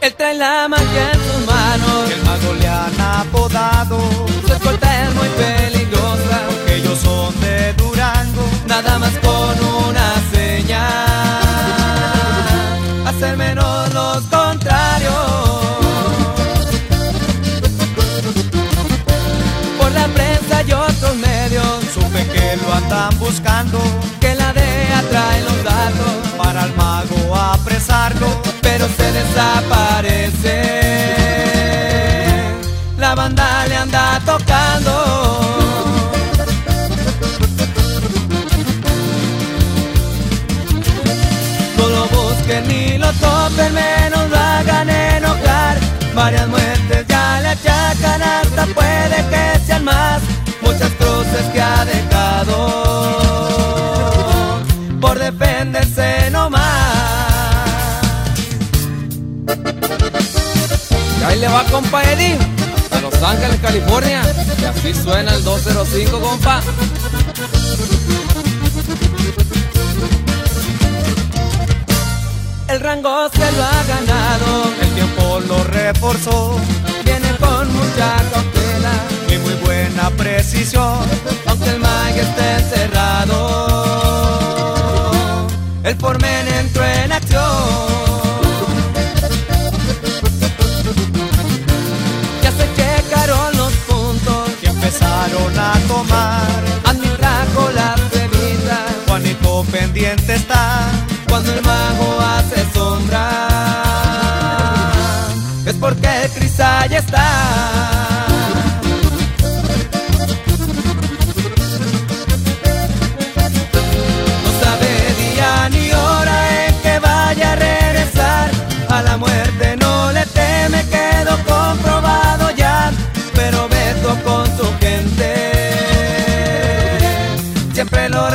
Él trae la magia en sus manos, el mago le han apodado. Prensa y otros medios. Supe que lo andan buscando. Que la DEA trae los datos. Para al mago apresarlo. Pero se desaparece. La banda le anda tocando. No lo busquen ni lo topen, menos lo hagan enojar. Varias muertes ya le achacan, hasta puede que sean más. Muchas cruces que ha dejado por defenderse nomás. Y ahí le va, compa Eddie, a Los Ángeles, California. Y así suena el 205, compa. El rango se lo ha ganado, El tiempo lo reforzó. Precisión. aunque el mag esté encerrado. El formen entró en acción. Ya se checaron los puntos, Y empezaron a tomar. Andy trajo las bebidas. Juanito pendiente está. Cuando el mago hace sombra, es porque el cristal ya está. Siempre lo.